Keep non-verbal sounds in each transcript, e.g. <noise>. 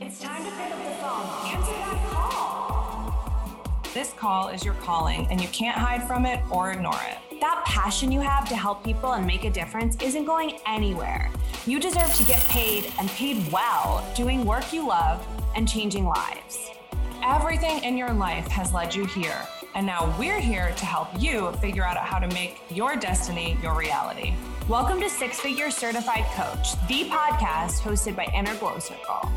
It's time to pick up the phone. Answer that call. This call is your calling, and you can't hide from it or ignore it. That passion you have to help people and make a difference isn't going anywhere. You deserve to get paid and paid well doing work you love and changing lives. Everything in your life has led you here, and now we're here to help you figure out how to make your destiny your reality. Welcome to Six Figure Certified Coach, the podcast hosted by Inner Glow Circle.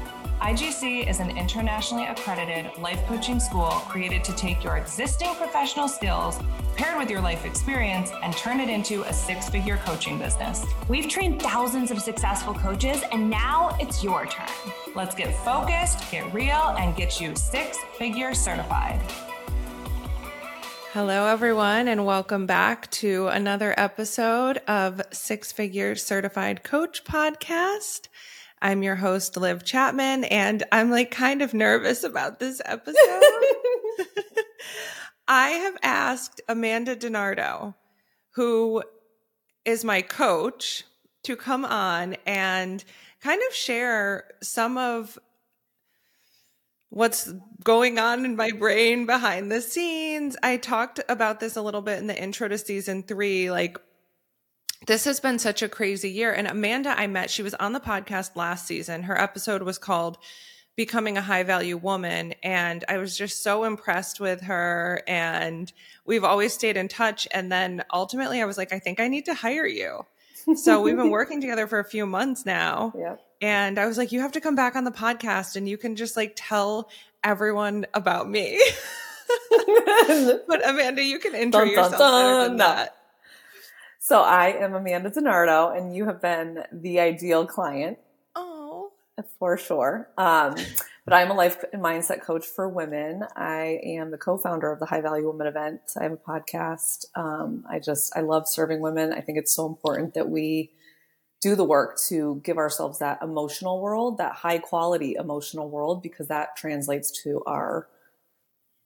IGC is an internationally accredited life coaching school created to take your existing professional skills paired with your life experience and turn it into a six figure coaching business. We've trained thousands of successful coaches, and now it's your turn. Let's get focused, get real, and get you six figure certified. Hello, everyone, and welcome back to another episode of Six Figure Certified Coach Podcast. I'm your host, Liv Chapman, and I'm like kind of nervous about this episode. <laughs> I have asked Amanda DeNardo, who is my coach, to come on and kind of share some of what's going on in my brain behind the scenes. I talked about this a little bit in the intro to season three, like this has been such a crazy year. And Amanda, I met, she was on the podcast last season. Her episode was called Becoming a High Value Woman. And I was just so impressed with her. And we've always stayed in touch. And then ultimately, I was like, I think I need to hire you. so we've been <laughs> working together for a few months now. Yeah. And I was like, you have to come back on the podcast and you can just like tell everyone about me. <laughs> but Amanda, you can intro dun, yourself dun, dun. that. So I am Amanda DeNardo, and you have been the ideal client. Oh, for sure. Um, but I'm a life and mindset coach for women. I am the co-founder of the High Value Woman event. I have a podcast. Um, I just I love serving women. I think it's so important that we do the work to give ourselves that emotional world, that high quality emotional world, because that translates to our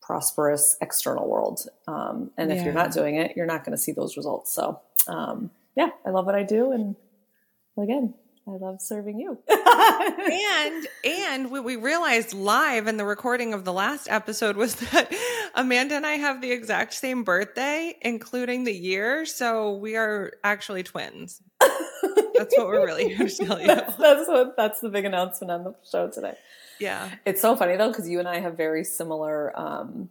prosperous external world. Um, and if you're not doing it, you're not going to see those results. So um, yeah, I love what I do. And again, I love serving you. <laughs> and and what we realized live in the recording of the last episode was that Amanda and I have the exact same birthday, including the year. So we are actually twins. That's what we're really here to <laughs> tell you. that's, that's what that's the big announcement on the show today. Yeah. It's so funny though, because you and I have very similar um,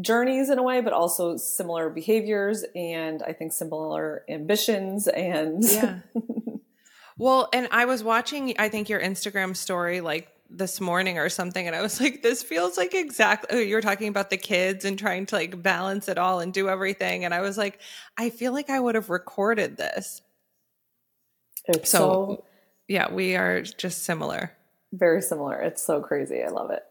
journeys in a way, but also similar behaviors and I think similar ambitions and yeah. <laughs> well, and I was watching I think your Instagram story like this morning or something and I was like this feels like exactly oh, you were talking about the kids and trying to like balance it all and do everything and I was like I feel like I would have recorded this. It's so, so yeah, we are just similar. Very similar. It's so crazy. I love it.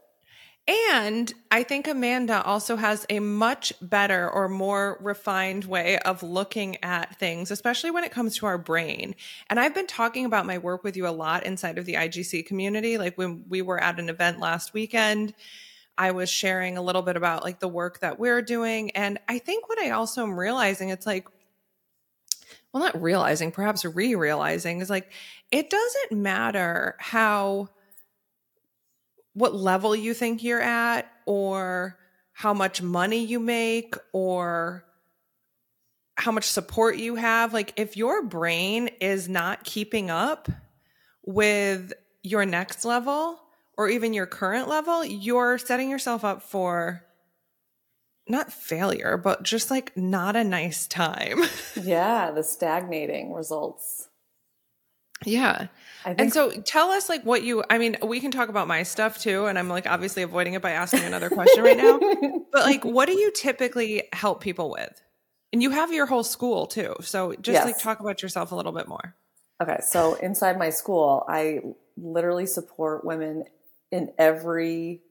And I think Amanda also has a much better or more refined way of looking at things, especially when it comes to our brain. And I've been talking about my work with you a lot inside of the IGC community. Like when we were at an event last weekend, I was sharing a little bit about like the work that we're doing. And I think what I also am realizing, it's like, well, not realizing, perhaps re realizing, is like, it doesn't matter how what level you think you're at or how much money you make or how much support you have like if your brain is not keeping up with your next level or even your current level you're setting yourself up for not failure but just like not a nice time <laughs> yeah the stagnating results yeah and so tell us like what you I mean, we can talk about my stuff too, and I'm like obviously avoiding it by asking another question right now. <laughs> But like what do you typically help people with? And you have your whole school too. So just yes. like talk about yourself a little bit more. Okay. So inside my school, I literally support women in every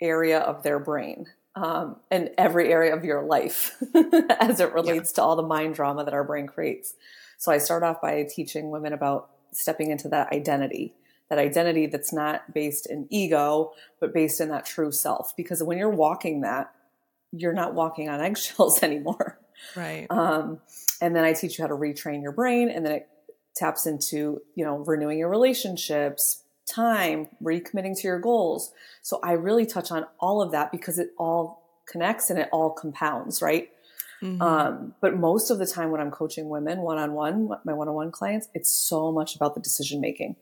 area of their brain. Um, in every area of your life <laughs> as it relates yeah. to all the mind drama that our brain creates. So I start off by teaching women about stepping into that identity that identity that's not based in ego but based in that true self because when you're walking that you're not walking on <laughs> eggshells anymore right um, and then i teach you how to retrain your brain and then it taps into, you know, renewing your relationships, time, recommitting to your goals. So I really touch on all of that because it all connects and it all compounds, right? Mm-hmm. Um, but most of the time when I'm coaching women one on one, my one on one clients, it's so much about the decision making.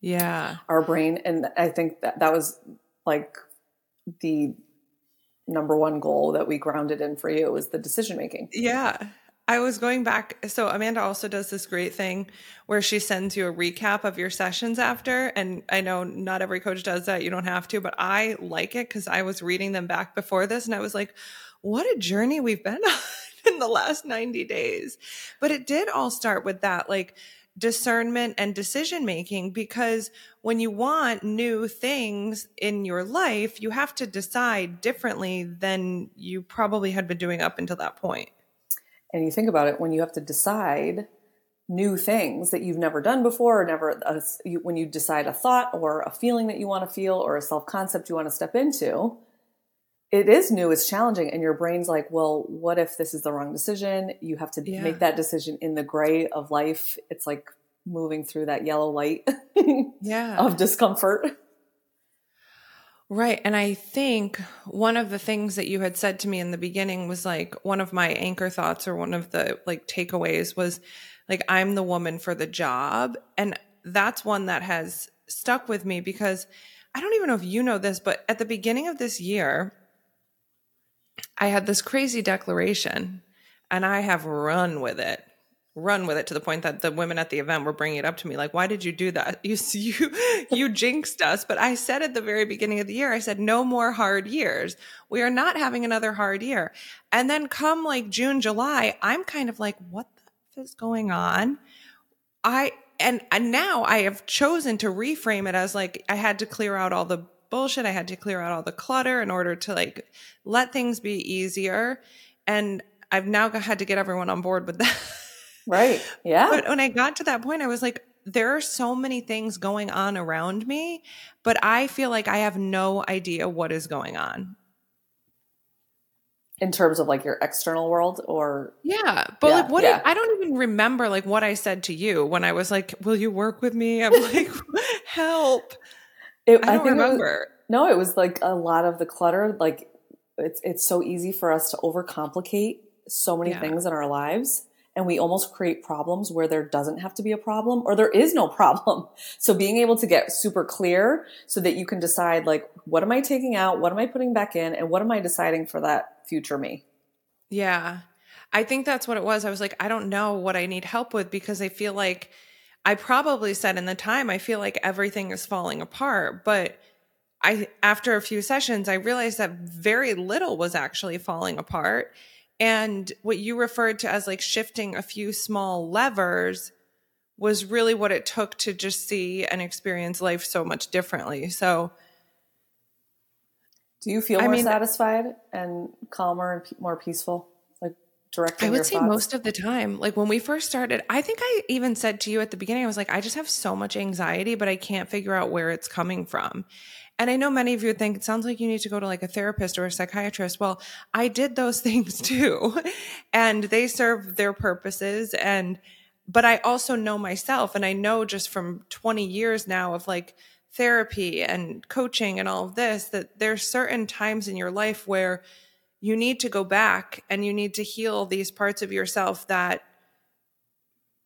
Yeah. Our brain. And I think that that was like the number one goal that we grounded in for you was the decision making. Yeah. I was going back. So Amanda also does this great thing where she sends you a recap of your sessions after. And I know not every coach does that. You don't have to, but I like it because I was reading them back before this and I was like, what a journey we've been <laughs> on in the last 90 days. But it did all start with that, like discernment and decision making, because when you want new things in your life, you have to decide differently than you probably had been doing up until that point and you think about it when you have to decide new things that you've never done before or never uh, you, when you decide a thought or a feeling that you want to feel or a self concept you want to step into it is new it's challenging and your brain's like well what if this is the wrong decision? You have to yeah. make that decision in the gray of life. It's like moving through that yellow light <laughs> yeah. of discomfort Right. And I think one of the things that you had said to me in the beginning was like one of my anchor thoughts or one of the like takeaways was like, I'm the woman for the job. And that's one that has stuck with me because I don't even know if you know this, but at the beginning of this year, I had this crazy declaration and I have run with it run with it to the point that the women at the event were bringing it up to me like why did you do that? <laughs> You you you jinxed us. But i said at the very beginning of the year i said no more hard years. We are not having another hard year. And then come like june july i'm kind of like what the f is going on? I and and now i have chosen to reframe it as like i had to clear out all the bullshit. I had to clear out all the clutter in order to like let things be easier. And i've now had to get everyone on board with <laughs> that Right. Yeah. But when I got to that point, I was like, there are so many things going on around me, but I feel like I have no idea what is going on. In terms of like your external world or Yeah. But yeah, like what yeah. I don't even remember like what I said to you when I was like, Will you work with me? I'm <laughs> like, help. It, I don't I remember. It was, no, it was like a lot of the clutter. Like it's it's so easy for us to overcomplicate so many yeah. things in our lives and we almost create problems where there doesn't have to be a problem or there is no <laughs> problem. So being able to get super clear so that you can decide like, what am I taking out? What am I putting back in? And what am I deciding for that future me? Yeah. I think that's what it was. I was like, I don't know what I need help with because I feel like I probably said in the time, I feel like everything is falling apart. But I, after a few sessions, I realized that very little was actually falling apart and what you referred to as like shifting a few small levers was really what it took to just see and experience life so much differently. So, do you feel more I mean, uh, satisfied and calmer and more peaceful? Like directing I would say thoughts? most of the time. Like when we first started, I think I even said to you at the beginning, I was like, I just have so much anxiety, but I can't figure out where it's coming from. And I know many of you would think it sounds like you need to go to like a therapist or a psychiatrist. Well, I did those <laughs> things too, and they serve their purposes. And, but I also know myself, and I know just from 20 years now of like therapy and coaching and all of this that there's certain times in your life where you need to go back and you need to heal these parts of yourself that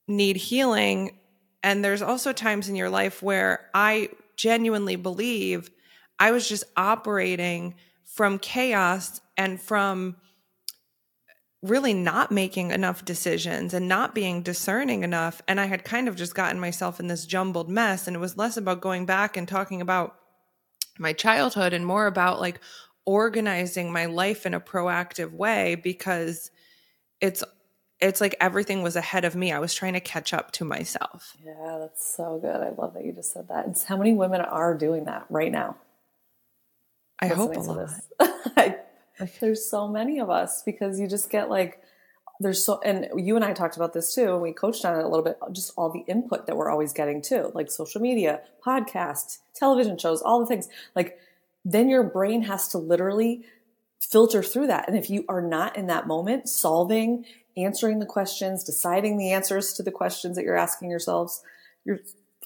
need healing. And there's also times in your life where I genuinely believe I was just operating from chaos and from really not making enough decisions and not being discerning enough. And I had kind of just gotten myself in this jumbled mess. And it was less about going back and talking about my childhood and more about like organizing my life in a proactive way because it's it's like everything was ahead of me. I was trying to catch up to myself. Yeah, that's so good. I love that you just said that. And how many women are doing that right now? I hope a lot. <laughs> I, there's so many of us because you just get like there's so and you and I talked about this too and we coached on it a little bit just all the input that we're always getting too like social media podcasts television shows all the things like then your brain has to literally filter through that and if you are not in that moment solving answering the questions, deciding the answers to the questions that you're asking yourselves you're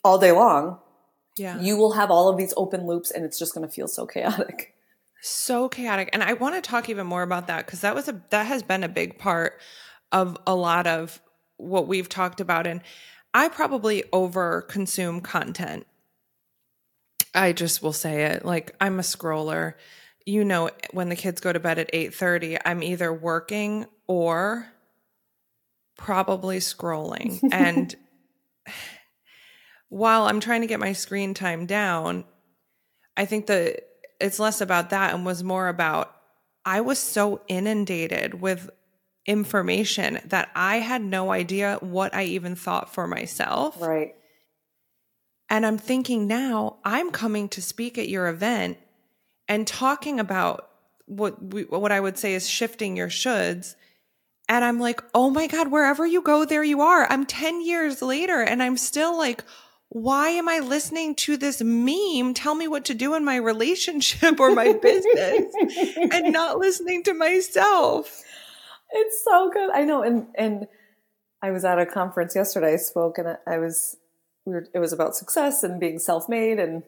all day long, Yeah. you will have all of these open loops and it's just going to feel so chaotic. so chaotic. And i want to talk even more about that because that was a that has been a big part of a lot of what we've talked about. And i probably over consume content. I just will say it. Like i'm a scroller. You know when the kids go to bed at 8:30 i'm either working or probably scrolling. <laughs> And while i'm trying to get my screen time down i think that it's less about that and was more about I was so inundated with information that I had no idea what I even thought for myself. Right. And I'm thinking now, I'm coming to speak at your event and talking about what we, what I would say is shifting your shoulds. And I'm like, oh my God, wherever you go, there you are. I'm 10 years later and I'm still like, why am I listening to this meme tell me what to do in my relationship or my business <laughs> and not listening to myself? It's so good. I know. And, and I was at a conference yesterday. I spoke and I was, we were, it was about success and being self-made and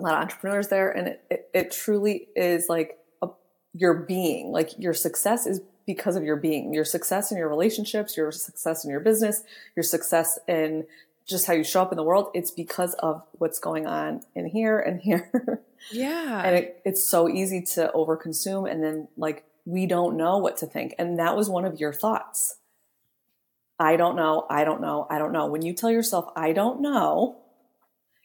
a lot of entrepreneurs there. And it, it, it truly is like a, your being, like your success is because of your being, your success in your relationships, your success in your business, your success in just how you show up in the world, it's because of what's going on in here and here. Yeah. and it, it's so easy to overconsume and then like we don't know what to think. And that was one of your thoughts. I don't know, I don't know, I don't know. When you tell yourself I don't know,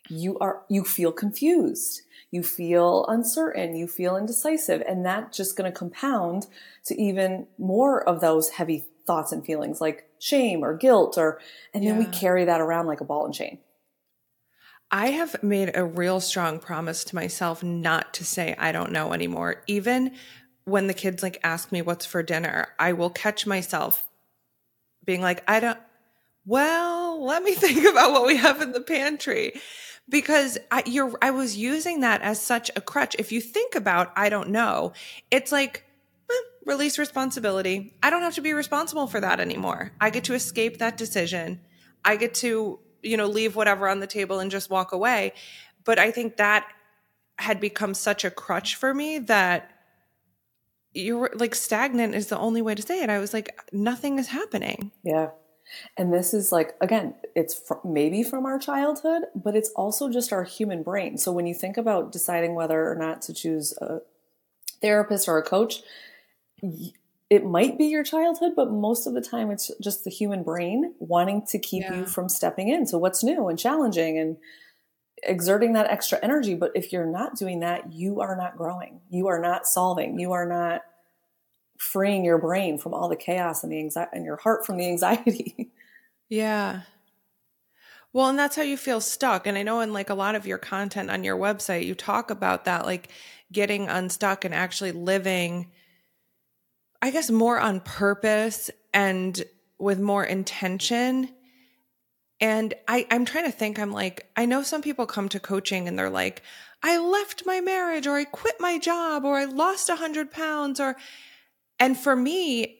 you are you feel confused. You feel uncertain, you feel indecisive, and that's just going to compound to even more of those heavy thoughts and feelings like shame or guilt or and then we carry that around like a ball and chain. I have made a real strong promise to myself not to say I don't know anymore. Even when the kids like ask me what's for dinner, I will catch myself being like, I don't, well, let me <laughs> think about what we have in the pantry. Because I, you're, I was using that as such a crutch. If you think about, I don't know, it's like, release responsibility. I don't have to be responsible for that anymore. I get to escape that decision. I get to, you know, leave whatever on the table and just walk away. But I think that had become such a crutch for me that you're like stagnant is the only way to say it. I was like, nothing is happening. Yeah. And this is like, again, it's fr- maybe from our childhood, but it's also just our human brain. So when you think about deciding whether or not to choose a therapist or a coach, it might be your childhood, but most of the time it's just the human brain wanting to keep Yeah. you from stepping into what's new and challenging and exerting that extra energy. But if you're not doing that, you are not growing. You are not solving. You are not freeing your brain from all the chaos and the anxiety and your heart from the anxiety. <laughs> Yeah. Well, and that's how you feel stuck. And I know in like a lot of your content on your website, you talk about that, like getting unstuck and actually living, I guess, more on purpose and with more intention. And I, I'm trying to think, I'm like, I know some people come to coaching and they're like, I left my marriage or I quit my job or I lost a hundred pounds or, and for me,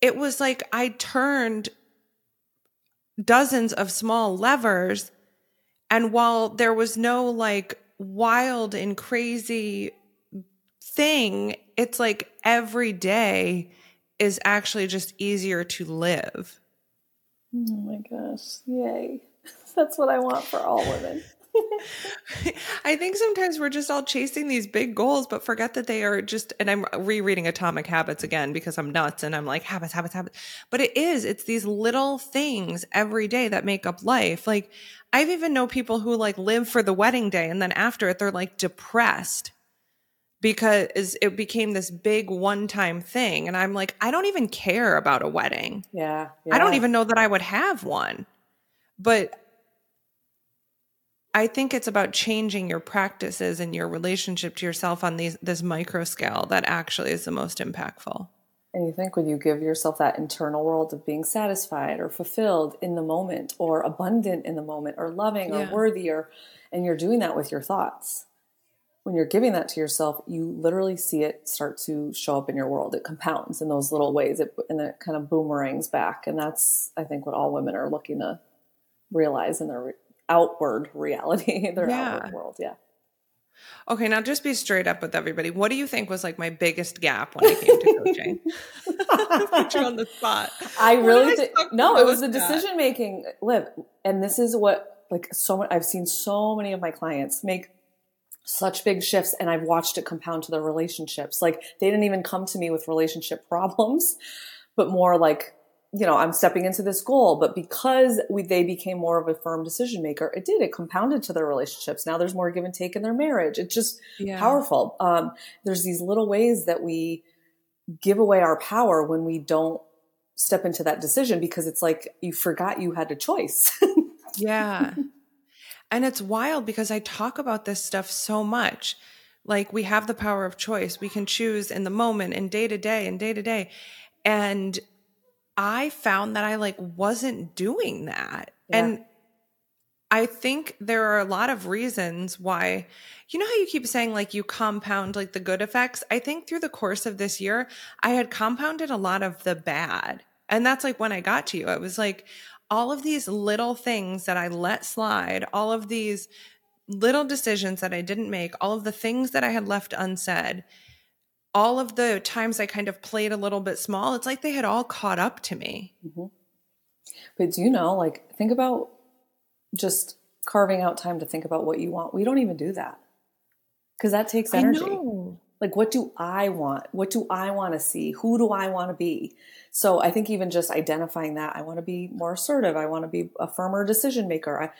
it was like I turned dozens of small levers. And while there was no like wild and crazy thing, it's like every day is actually just easier to live. Oh my gosh. Yay. <laughs> That's what I want for all women. <laughs> I think sometimes we're just all chasing these big goals, but forget that they are just, and I'm rereading Atomic Habits again because I'm nuts and I'm like, habits, habits, habits. But it is, it's these little things every day that make up life. Like, I've even know people who like live for the wedding day and then after it, they're like depressed because it became this big one time thing. And I'm like, I don't even care about a wedding. Yeah. I don't even know that I would have one. But I think it's about changing your practices and your relationship to yourself on these this micro scale that actually is the most impactful. And you think when you give yourself that internal world of being satisfied or fulfilled in the moment or abundant in the moment or loving Yeah. or worthy or and you're doing that with your thoughts. When you're giving that to yourself, you literally see it start to show up in your world. It compounds in those little ways, it, and it kind of boomerangs back. And that's, I think, what all women are looking to realize in their outward reality, <laughs> their yeah. outward world. Yeah. Okay, now just be straight up with everybody. What do you think was like my biggest gap when I came to coaching? <laughs> <laughs> Put you on the spot. I really did. No, it was the decision making, Liv. And this is what like so much. I've seen so many of my clients make such big shifts and I've watched it compound to their relationships. Like they didn't even come to me with relationship <laughs> problems, but more like, you know, I'm stepping into this goal, but because we, they became more of a firm decision maker, it did, it compounded to their relationships. Now there's more give and take in their marriage. It's just yeah. powerful. Um, there's these little ways that we give away our power when we don't step into that decision because it's like you forgot you had a choice. <laughs> yeah. And it's wild because I talk about this stuff so much. Like we have the power of choice. We can choose in the moment and day to day and day to day. And I found that I like wasn't doing that. Yeah. And I think there are a lot of reasons why, you know, how you keep saying like you compound like the good effects? I think through the course of this year, I had compounded a lot of the bad. And that's like when I got to you, I was like, all of these little things that I let slide, all of these little decisions that I didn't make, all of the things that I had left unsaid, all of the times I kind of played a little bit small, it's like they had all caught up to me. Mm-hmm. But do you know, like, think about just carving out time to think about what you want. We don't even do that because that takes energy. Like, what do I want? What do I want to see? Who do I want to be? So I think even just identifying that, I want to be more assertive. I want to be a firmer decision maker. I,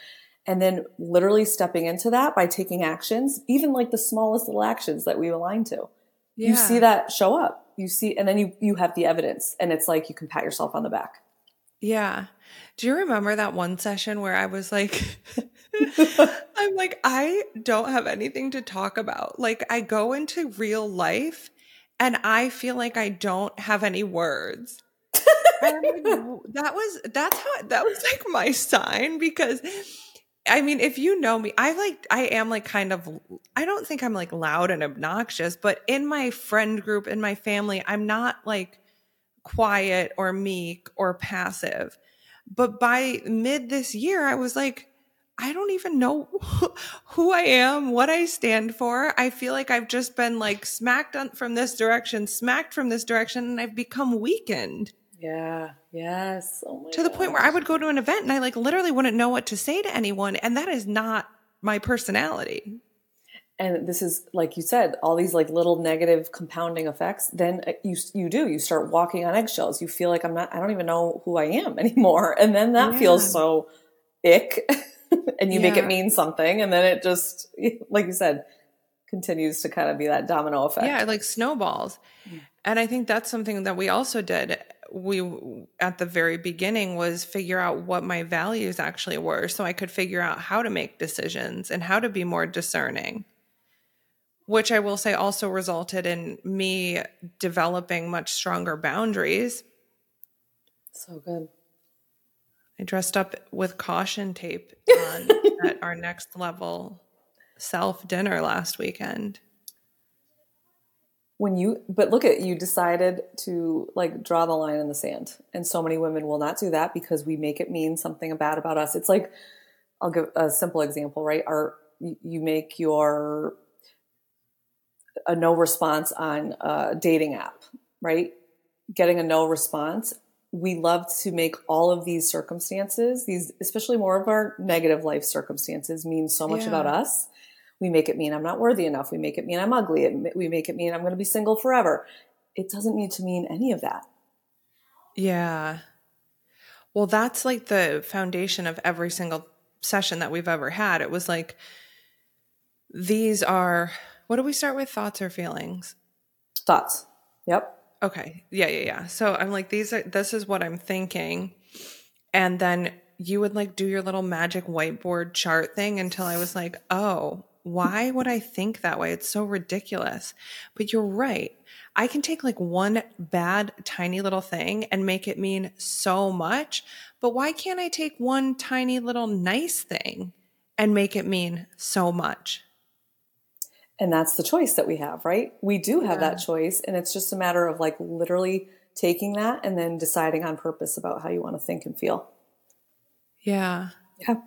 and then literally stepping into that by taking actions, even like the smallest little actions that we align to. Yeah. You see that show up. You see, and then you you have the evidence, and it's like you can pat yourself on the back. Yeah. Do you remember that one session where I was like, <laughs> <laughs> I'm like, I don't have anything to talk about. Like, I go into real life and I feel like I don't have any words. like, <laughs> that was that's how that was like my sign because I mean, if you know me, I like I am like kind of I don't think I'm like loud and obnoxious, but in my friend group, in my family, I'm not like quiet or meek or passive. But by mid this year, I was like, I don't even know <laughs> who I am, what I stand for. I feel like I've just been like smacked on, from this direction, smacked from this direction, and I've become weakened. Yeah. Yes. Oh to the point where I would go to an event and I like literally wouldn't know what to say to anyone. And that is not my personality. And this is, like you said, all these like little negative compounding effects. Then uh, you, you do, you start walking on eggshells. You feel like I'm not, I don't even know who I am <laughs> anymore. And then that yeah. feels so ick. <laughs> <laughs> and you yeah. make it mean something and then it just <laughs> like you said continues to kind of be that domino effect. Yeah like snowballs. And i think that's something that we also did. We at the very beginning was figure out what my values actually were so i could figure out how to make decisions and how to be more discerning which i will say also resulted in me developing much stronger boundaries. So good I dressed up with caution tape <laughs> on at our next level self dinner last weekend. When you, but look at you decided to like draw the line in the sand. And so many women will not do that because we make it mean something bad about us. It's like, I'll give a simple example, right? Our, you make your, a no response on a dating app, right? Getting a no response we love to make all of these circumstances, these especially more of our negative life circumstances, mean so much yeah. about us. We make it mean I'm not worthy enough. We make it mean I'm ugly. We make it mean I'm going to be single forever. It doesn't need to mean any of that. Yeah. Well, that's like the foundation of every single session that we've ever had. It was like, these are, what do we start with? Thoughts or feelings? Thoughts. Yep. Okay. Yeah, yeah, yeah. So I'm like, these are this is what I'm thinking. And then you would like do your little magic whiteboard chart thing until I was like, oh, why would I think that way? It's so ridiculous. But you're right. I can take like one bad, tiny little thing and make it mean so much. But why can't I take one tiny little nice thing and make it mean so much? And that's the choice that we have, right? We do have Yeah. that choice. And it's just a matter of like literally taking that and then deciding on purpose about how you want to think and feel. Yeah. Yeah.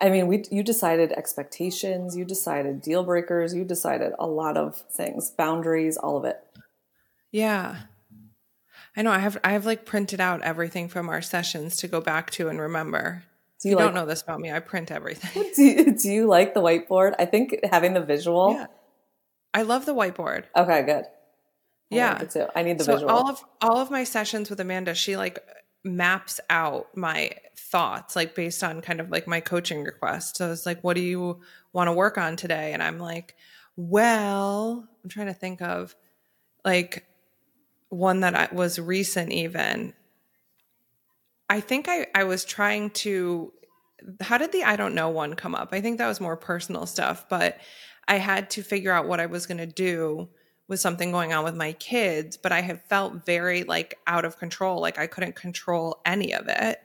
I mean, we you decided expectations, you decided deal breakers, you decided a lot of things, boundaries, all of it. Yeah. I know I have I have like printed out everything from our sessions to go back to and remember. Do You you, like don't know this about me. I print everything. <laughs> do you, do you like the whiteboard? I think having the visual. Yeah. I love the whiteboard. Okay, good. I Yeah. like too. I need the so visual. all of all of my sessions with Amanda, she like maps out my thoughts like based on kind of like my coaching request. So it's like, what do you want to work on today? And I'm like, well, I'm trying to think of like one that I, was recent even. I think I I was trying to how did the I don't know one come up? I think that was more personal stuff, but I had to figure out what I was going to do with something going on with my kids, but I have felt very like out of control, like I couldn't control any of it.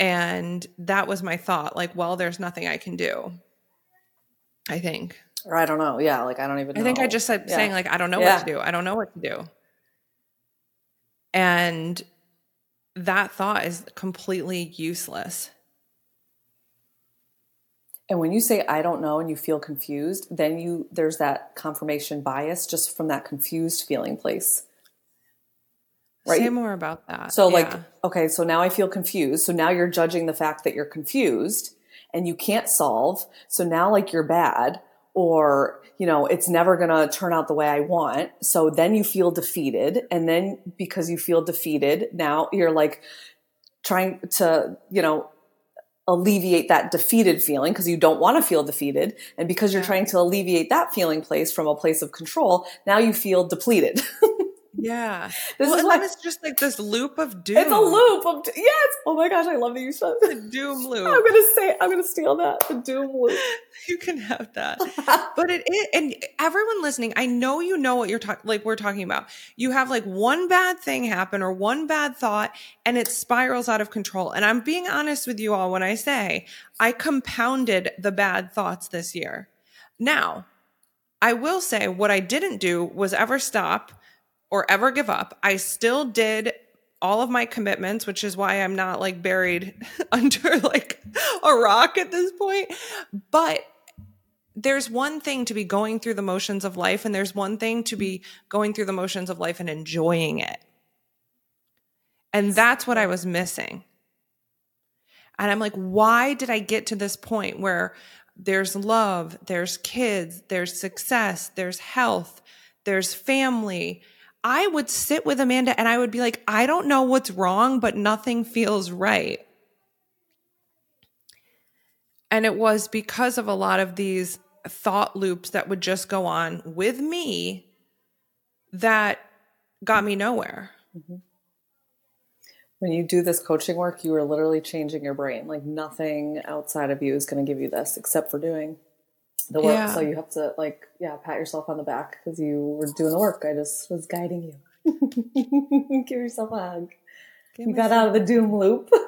And that was my thought like, well, there's nothing I can do. I think. or I don't know. Yeah, like I don't even know. I think I just said Yeah. saying like I don't know Yeah. what to do. I don't know what to do. And that thought is completely useless. And when you say I don't know and you feel confused, then you there's that confirmation bias just from that confused feeling place. Right? Say more about that. So like, okay, so now I feel confused. So now you're judging the fact that you're confused and you can't solve. So now like you're bad or, you know, it's never going to turn out the way I want. So then you feel defeated. And then because you feel defeated, now you're like trying to, you know, alleviate that defeated feeling because you don't want to feel defeated. And because you're trying to alleviate that feeling place from a place of control, now you feel depleted. <laughs> yeah. this well, is and it's just like this loop of doom. it's a loop of yes. Oh my gosh, I love that you said. The doom <laughs> loop. I'm gonna say I'm gonna steal that the doom loop. <laughs> you can have that. <laughs> but it is, and everyone listening, I know you know what you're talking, like we're talking about. You have like one bad thing happen or one bad thought, and it spirals out of control. And I'm being honest with you all when I say I compounded the bad thoughts this year. Now, I will say what I didn't do was ever stop or ever give up. I still did all of my commitments, which is why I'm not like buried <laughs> under like a rock at this point. But there's one thing to be going through the motions of life, and there's one thing to be going through the motions of life and enjoying it. And that's what I was missing. And I'm like, why did I get to this point where there's love, there's kids, there's success, there's health, there's family? I would sit with Amanda and I would be like, I don't know what's wrong, but nothing feels right. And it was because of a lot of these thought loops that would just go on with me that got me nowhere. Mm-hmm. When you do this coaching work, you are literally changing your brain. Like nothing outside of you is going to give you this except for doing the work. Yeah. So you have to like, yeah, pat yourself on the back because you were doing the work. I just was guiding you. <laughs> Give yourself a hug. Give You got out of the doom loop. <laughs>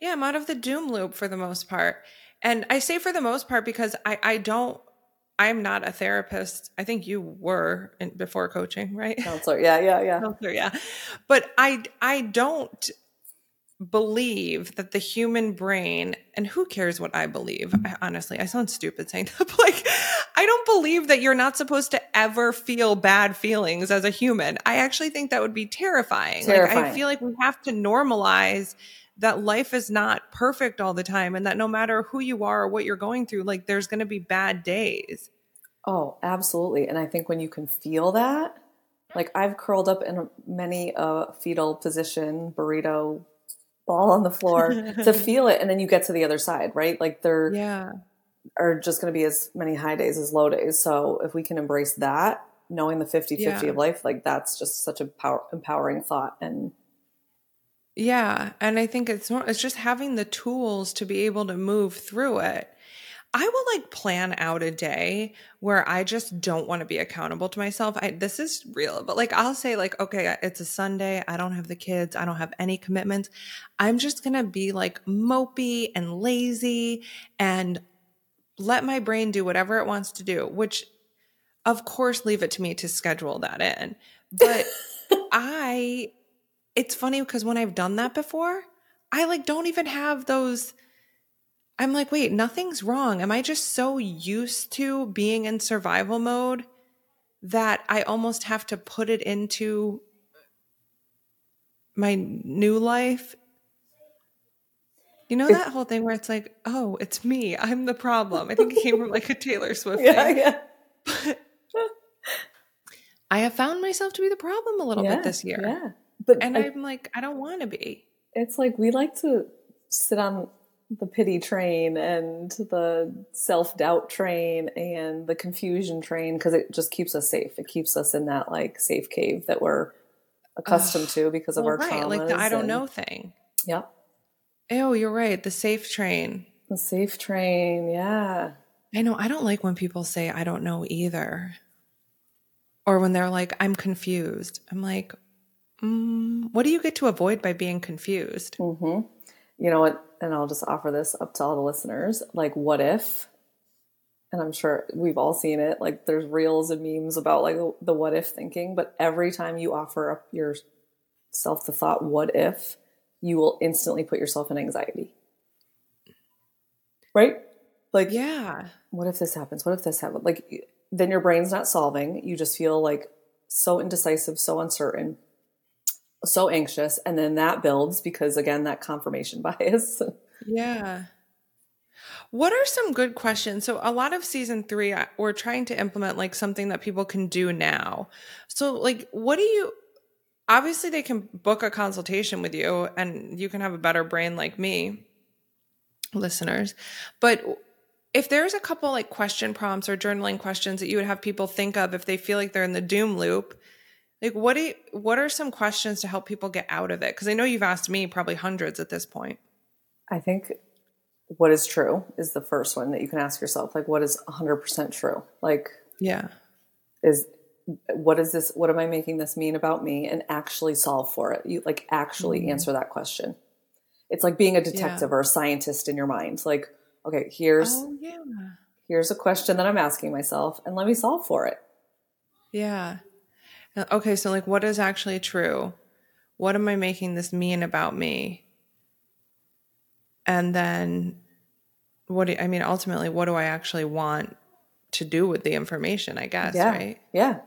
Yeah, I'm out of the doom loop for the most part. And I say for the most part because I, I don't, I'm not a therapist. I think you were in, before coaching, right? Counselor. Yeah, yeah, yeah. Counselor, yeah. But I, I don't believe that the human brain, and who cares what I believe? Mm. I, honestly, I sound stupid saying that, <laughs> but like, I don't believe that you're not supposed to ever feel bad feelings as a human. I actually think that would be terrifying. Like, I feel like we have to normalize that life is not perfect all the time and that no matter who you are or what you're going through, like, there's going to be bad days. Oh, absolutely. And I think when you can feel that, like I've curled up in many a fetal position, burrito, ball on the floor to <laughs> feel it. And then you get to the other side, right? Like there Yeah. are just going to be as many high days as low days. So if we can embrace that, knowing the 50 50 Yeah. of life, like that's just such a power, empowering thought. And Yeah, and I think it's more it's just having the tools to be able to move through it. I will like plan out a day where I just don't want to be accountable to myself. I this is real, but like I'll say like okay, it's a Sunday, I don't have the kids, I don't have any commitments. I'm just going to be like mopey and lazy and let my brain do whatever it wants to do, which of course leave it to me to schedule that in. But <laughs> I it's funny because when I've done that before, I like don't even have those I'm like, wait, nothing's wrong. Am I just so used to being in survival mode that I almost have to put it into my new life? You know that whole thing where it's like, oh, it's me. I'm the problem. I think it came from like a Taylor <laughs> Swift yeah, thing. yeah. But <laughs> I have found myself to be the problem a little yeah, bit this year. Yeah. But And I- I'm like, I don't want to be. it's like we like to sit on the pity train and the self doubt train and the confusion train because it just keeps us safe. It keeps us in that like safe cave that we're accustomed to because of Well, our right. traumas. Like the I don't and- know thing. Yep. Oh, you're right. The safe train. The safe train. Yeah. I know. I don't like when people say, I don't know either. Or when they're like, I'm confused. I'm like, mm, what do you get to avoid by being confused? hmm You know what? And I'll just offer this up to all the listeners. Like, what if? And I'm sure we've all seen it. Like, there's reels and memes about like the what if thinking. But every time you offer up yourself the thought, what if, you will instantly put yourself in anxiety. Right? Like, Yeah. what if this happens? What if this happens? Like, then your brain's not solving. You just feel like so indecisive, so uncertain, so anxious. And then that builds because, again, that confirmation <laughs> bias. Yeah. What are some good questions? So, a lot of season three, we're trying to implement like something that people can do now. So, like, what do you obviously they can book a consultation with you and you can have a better brain like me, listeners. But if there's a couple like question prompts or journaling questions that you would have people think of if they feel like they're in the doom loop, like what do you, what are some questions to help people get out of it? Because I know you've asked me probably hundreds at this point. I think what is true is the first one that you can ask yourself. Like, what is 100% true? Like, Yeah. is what is this? What am I making this mean about me? And actually solve for it. You like actually mm-hmm. answer that question. It's like being a detective or a scientist in your mind. Like, okay, here's Oh yeah. here's a question that I'm asking myself, and let me solve for it. Yeah. Uh, Okay, so like what is actually true? What am I making this mean about me? And then what do I mean ultimately what do I actually want to do with the information, I guess, yeah, right? yeah.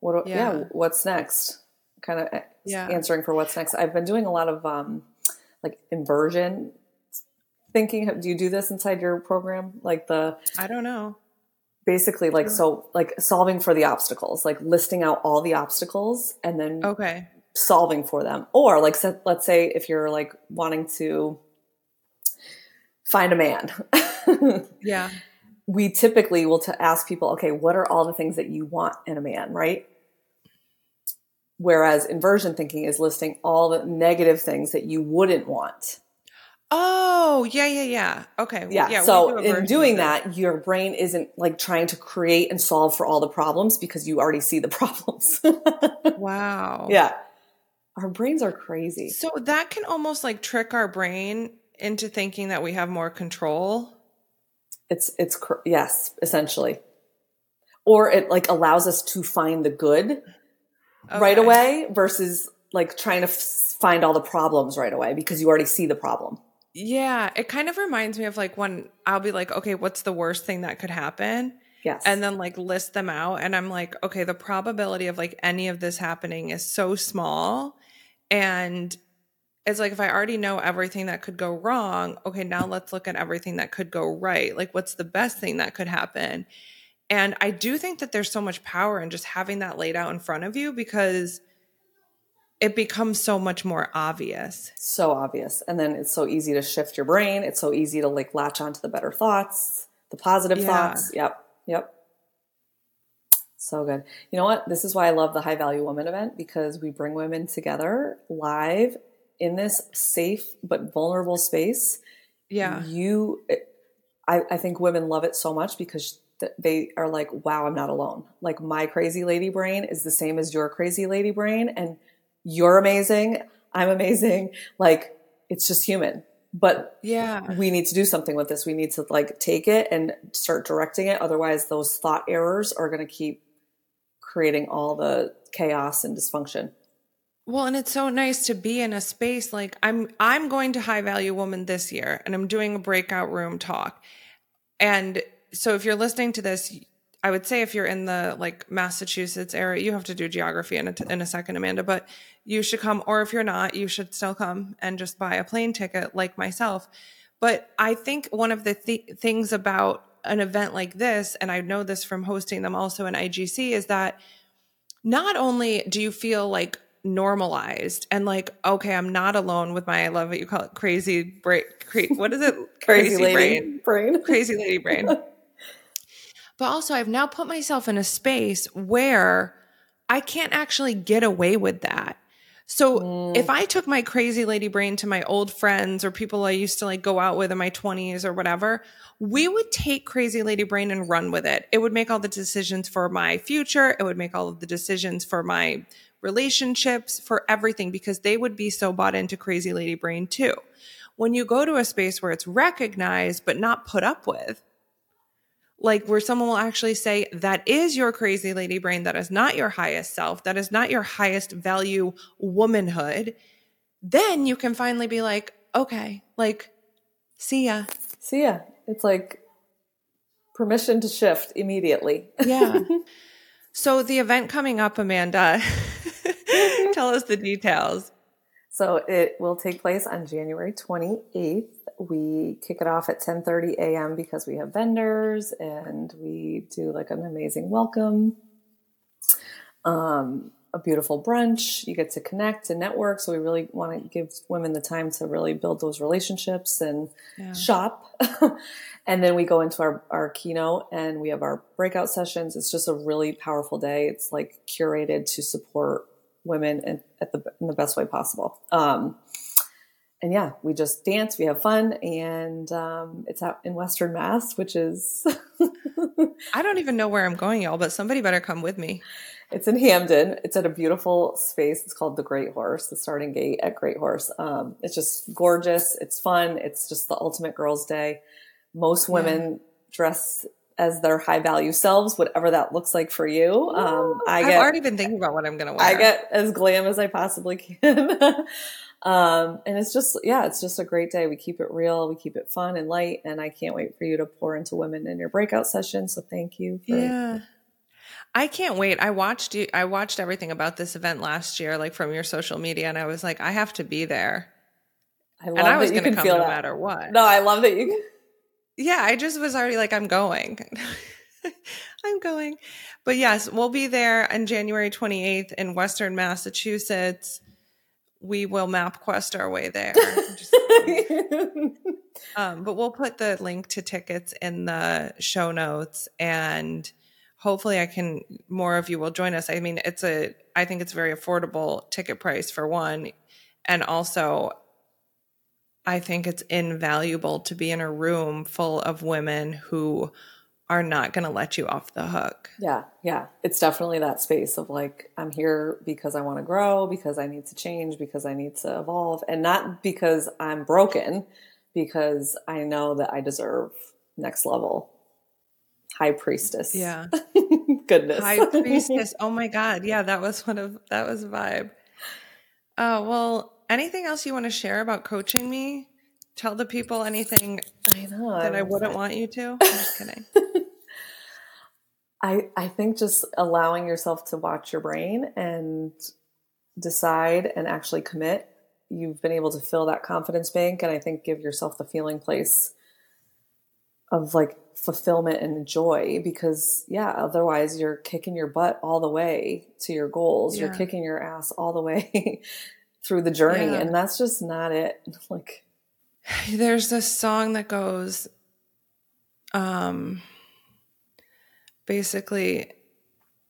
What? do- Yeah. Yeah. What's next? Kind of Yeah. answering for what's next. I've been doing a lot of um, like inversion thinking. Do you do this inside your program? Like the I don't know. Basically like so like solving for the obstacles, like listing out all the obstacles and then Okay. solving for them. Or like so, let's say if you're like wanting to find a man. <laughs> Yeah. we typically will to ask people, okay, what are all the things that you want in a man, right? Whereas inversion thinking is listing all the negative things that you wouldn't want. Oh, yeah, yeah, yeah. Okay. Yeah. we so do in doing that, your brain isn't like trying to create and solve for all the problems because you already see the <laughs> problems. Wow. yeah. Our brains are crazy. So that can almost like trick our brain into thinking that we have more control. It's it's cr- yes, essentially. Or it like allows us to find the good right away versus like trying to f- find all the problems right away because you already see the problem. Yeah, it kind of reminds me of like when I'll be like, okay, what's the worst thing that could happen? Yes. And then like list them out. And I'm like, okay, the probability of like any of this happening is so small. And it's like, if I already know everything that could go wrong, okay, now let's look at everything that could go right. Like, what's the best thing that could happen? And I do think that there's so much power in just having that laid out in front of you because it becomes so much more obvious. so obvious. And then it's so easy to shift your brain. It's so easy to like latch onto the better thoughts, the positive Yeah. thoughts. Yep. Yep. So good. You know what? This is why I love the High Value Woman event because we bring women together live in this safe but vulnerable space. Yeah. You, I, I think women love it so much because they are like, wow, I'm not alone. Like my crazy lady brain is the same as your crazy lady brain. And you're amazing. I'm amazing. Like it's just human. but yeah we need to do something with this we need to like take it and start directing it otherwise those thought errors are going to keep creating all the chaos and dysfunction well and it's so nice to be in a space like i'm i'm going to high value woman this year and i'm doing a breakout room talk and so if you're listening to this I would say if you're in the like Massachusetts area, you have to do geography in a, in a second, Amanda, but you should come. Or if you're not, you should still come and just buy a plane ticket like myself. But I think one of the th- things about an event like this, and I know this from hosting them also in IGC, is that not only do you feel like normalized and like, okay, I'm not alone with my, I love what you call it, crazy brain. Cra- what is it? <laughs> crazy, crazy lady brain. brain. <laughs> Crazy lady brain. <laughs> But also, I've now put myself in a space where I can't actually get away with that. So mm. if I took my crazy lady brain to my old friends or people I used to like go out with in my 20s or whatever, we would take crazy lady brain and run with it. It would make all the decisions for my future. It would make all of the decisions for my relationships, for everything, because they would be so bought into crazy lady brain too. When you go to a space where it's recognized but not put up with, like where someone will actually say that is your crazy lady brain. That is not your highest self. That is not your highest value womanhood. Then you can finally be like okay like see ya. See ya. It's like permission to shift immediately. Yeah. <laughs> So the event coming up amanda <laughs> tell us the details so it will take place on January 28th. We kick it off at 10:30 a.m. because we have vendors and we do like an amazing welcome. Um, a beautiful brunch. You get to connect and network. So we really want to give women the time to really build those relationships and yeah. shop. <laughs> and then we go into our, our keynote and we have our breakout sessions. It's just a really powerful day. It's like curated to support women in, at the, in the best way possible. Um, and yeah, we just dance, we have fun, and um, it's out in Western Mass, which is. <laughs> I don't even know where I'm going, y'all, but somebody better come with me. It's in Hampden. It's at a beautiful space. It's called the Great Horse, the starting gate at Great Horse. Um, it's just gorgeous. It's fun. It's just the ultimate girls' day. Most women yeah. dress as their high value selves, whatever that looks like for you. Um, I I've already been thinking about what I'm going to wear. I get as glam as I possibly can. <laughs> um, and it's just, yeah, it's just a great day. We keep it real. We keep it fun and light. And I can't wait for you to pour into women in your breakout session. So thank you. For- yeah. I can't wait. I watched you. I watched everything about this event last year, like from your social media, and I was like, I have to be there. I love and I was going to come no that. matter what. No, I love that you can yeah, I just was already like, I'm going. <laughs> I'm going. But yes, we'll be there on January 28th in Western Massachusetts. We will MapQuest our way there. <laughs> um, but we'll put the link to tickets in the show notes and hopefully I can more of you will join us. I mean, it's a I think it's a very affordable ticket price for one. And also I think it's invaluable to be in a room full of women who are not going to let you off the hook. Yeah, yeah. It's definitely that space of like, I'm here because I want to grow, because I need to change, because I need to evolve, and not because I'm broken, because I know that I deserve next level. High priestess. Yeah. <laughs> Goodness. High priestess. Oh my God. Yeah, that was one of, that was a vibe. Oh, well, anything else you want to share about coaching me? Tell the people anything I know, that I, I wouldn't want you to. <laughs> I'm just kidding. I I think just allowing yourself to watch your brain and decide and actually commit. You've been able to fill that confidence bank, and I think give yourself the feeling place of like fulfillment and joy because yeah otherwise you're kicking your butt all the way to your goals yeah. you're kicking your ass all the way <laughs> through the journey yeah. and that's just not it. <laughs> Like there's this song that goes um basically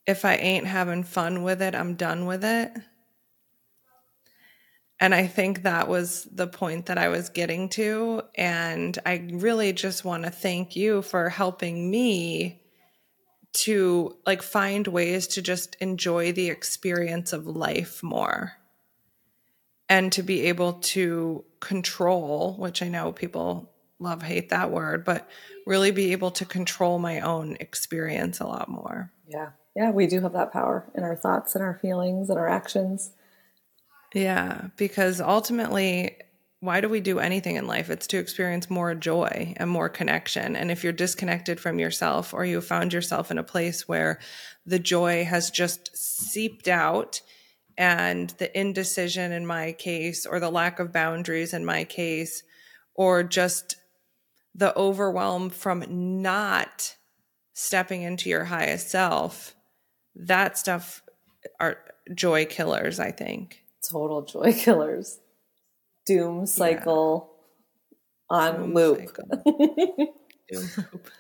if i ain't having fun with it i'm done with it. And i think that was the point that i was getting to and i really just want to thank you for helping me to like find ways to just enjoy the experience of life more and to be able to control, which I know people love hate that word, but really be able to control my own experience a lot more. Yeah. Yeah, we do have that power in our thoughts and our feelings and our actions. Yeah, because ultimately why do we do anything in life? It's to experience more joy and more connection. And if you're disconnected from yourself or you found yourself in a place where the joy has just seeped out and the indecision in my case, or the lack of boundaries in my case, or just the overwhelm from not stepping into your highest self, that stuff are joy killers, I think. Total joy killers doom cycle yeah. on doom loop. <laughs> doom loop.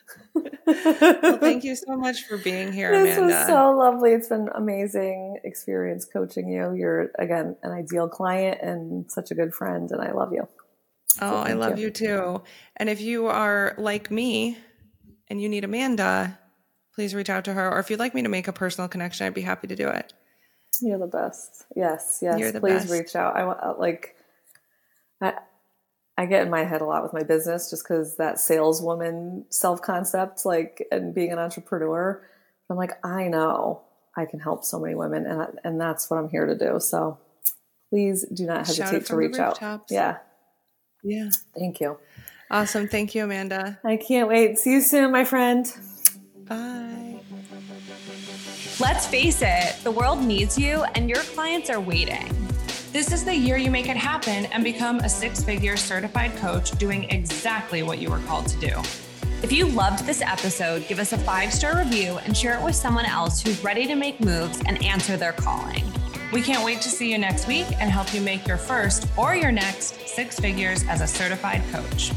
well, thank you so much for being here, this Amanda. was so lovely. It's been an amazing experience coaching you. You're again an ideal client and such a good friend, and I love you. Oh, I love you. you too. And if you are like me and you need Amanda, please reach out to her. Or if you'd like me to make a personal connection, I'd be happy to do it. You're the best. Yes, yes. Please best. reach out. I want uh, like I, I get in my head a lot with my business just because that saleswoman self concept, like, and being an entrepreneur. I'm like, I know I can help so many women, and and that's what I'm here to do. So please do not hesitate to reach out. Yeah, yeah. Thank you. Awesome. Thank you, Amanda. I can't wait. See you soon, my friend. Bye. Let's face it, the world needs you, and your clients are waiting. This is the year you make it happen and become a six figure certified coach doing exactly what you were called to do. If you loved this episode, give us a five star review and share it with someone else who's ready to make moves and answer their calling. We can't wait to see you next week and help you make your first or your next six figures as a certified coach.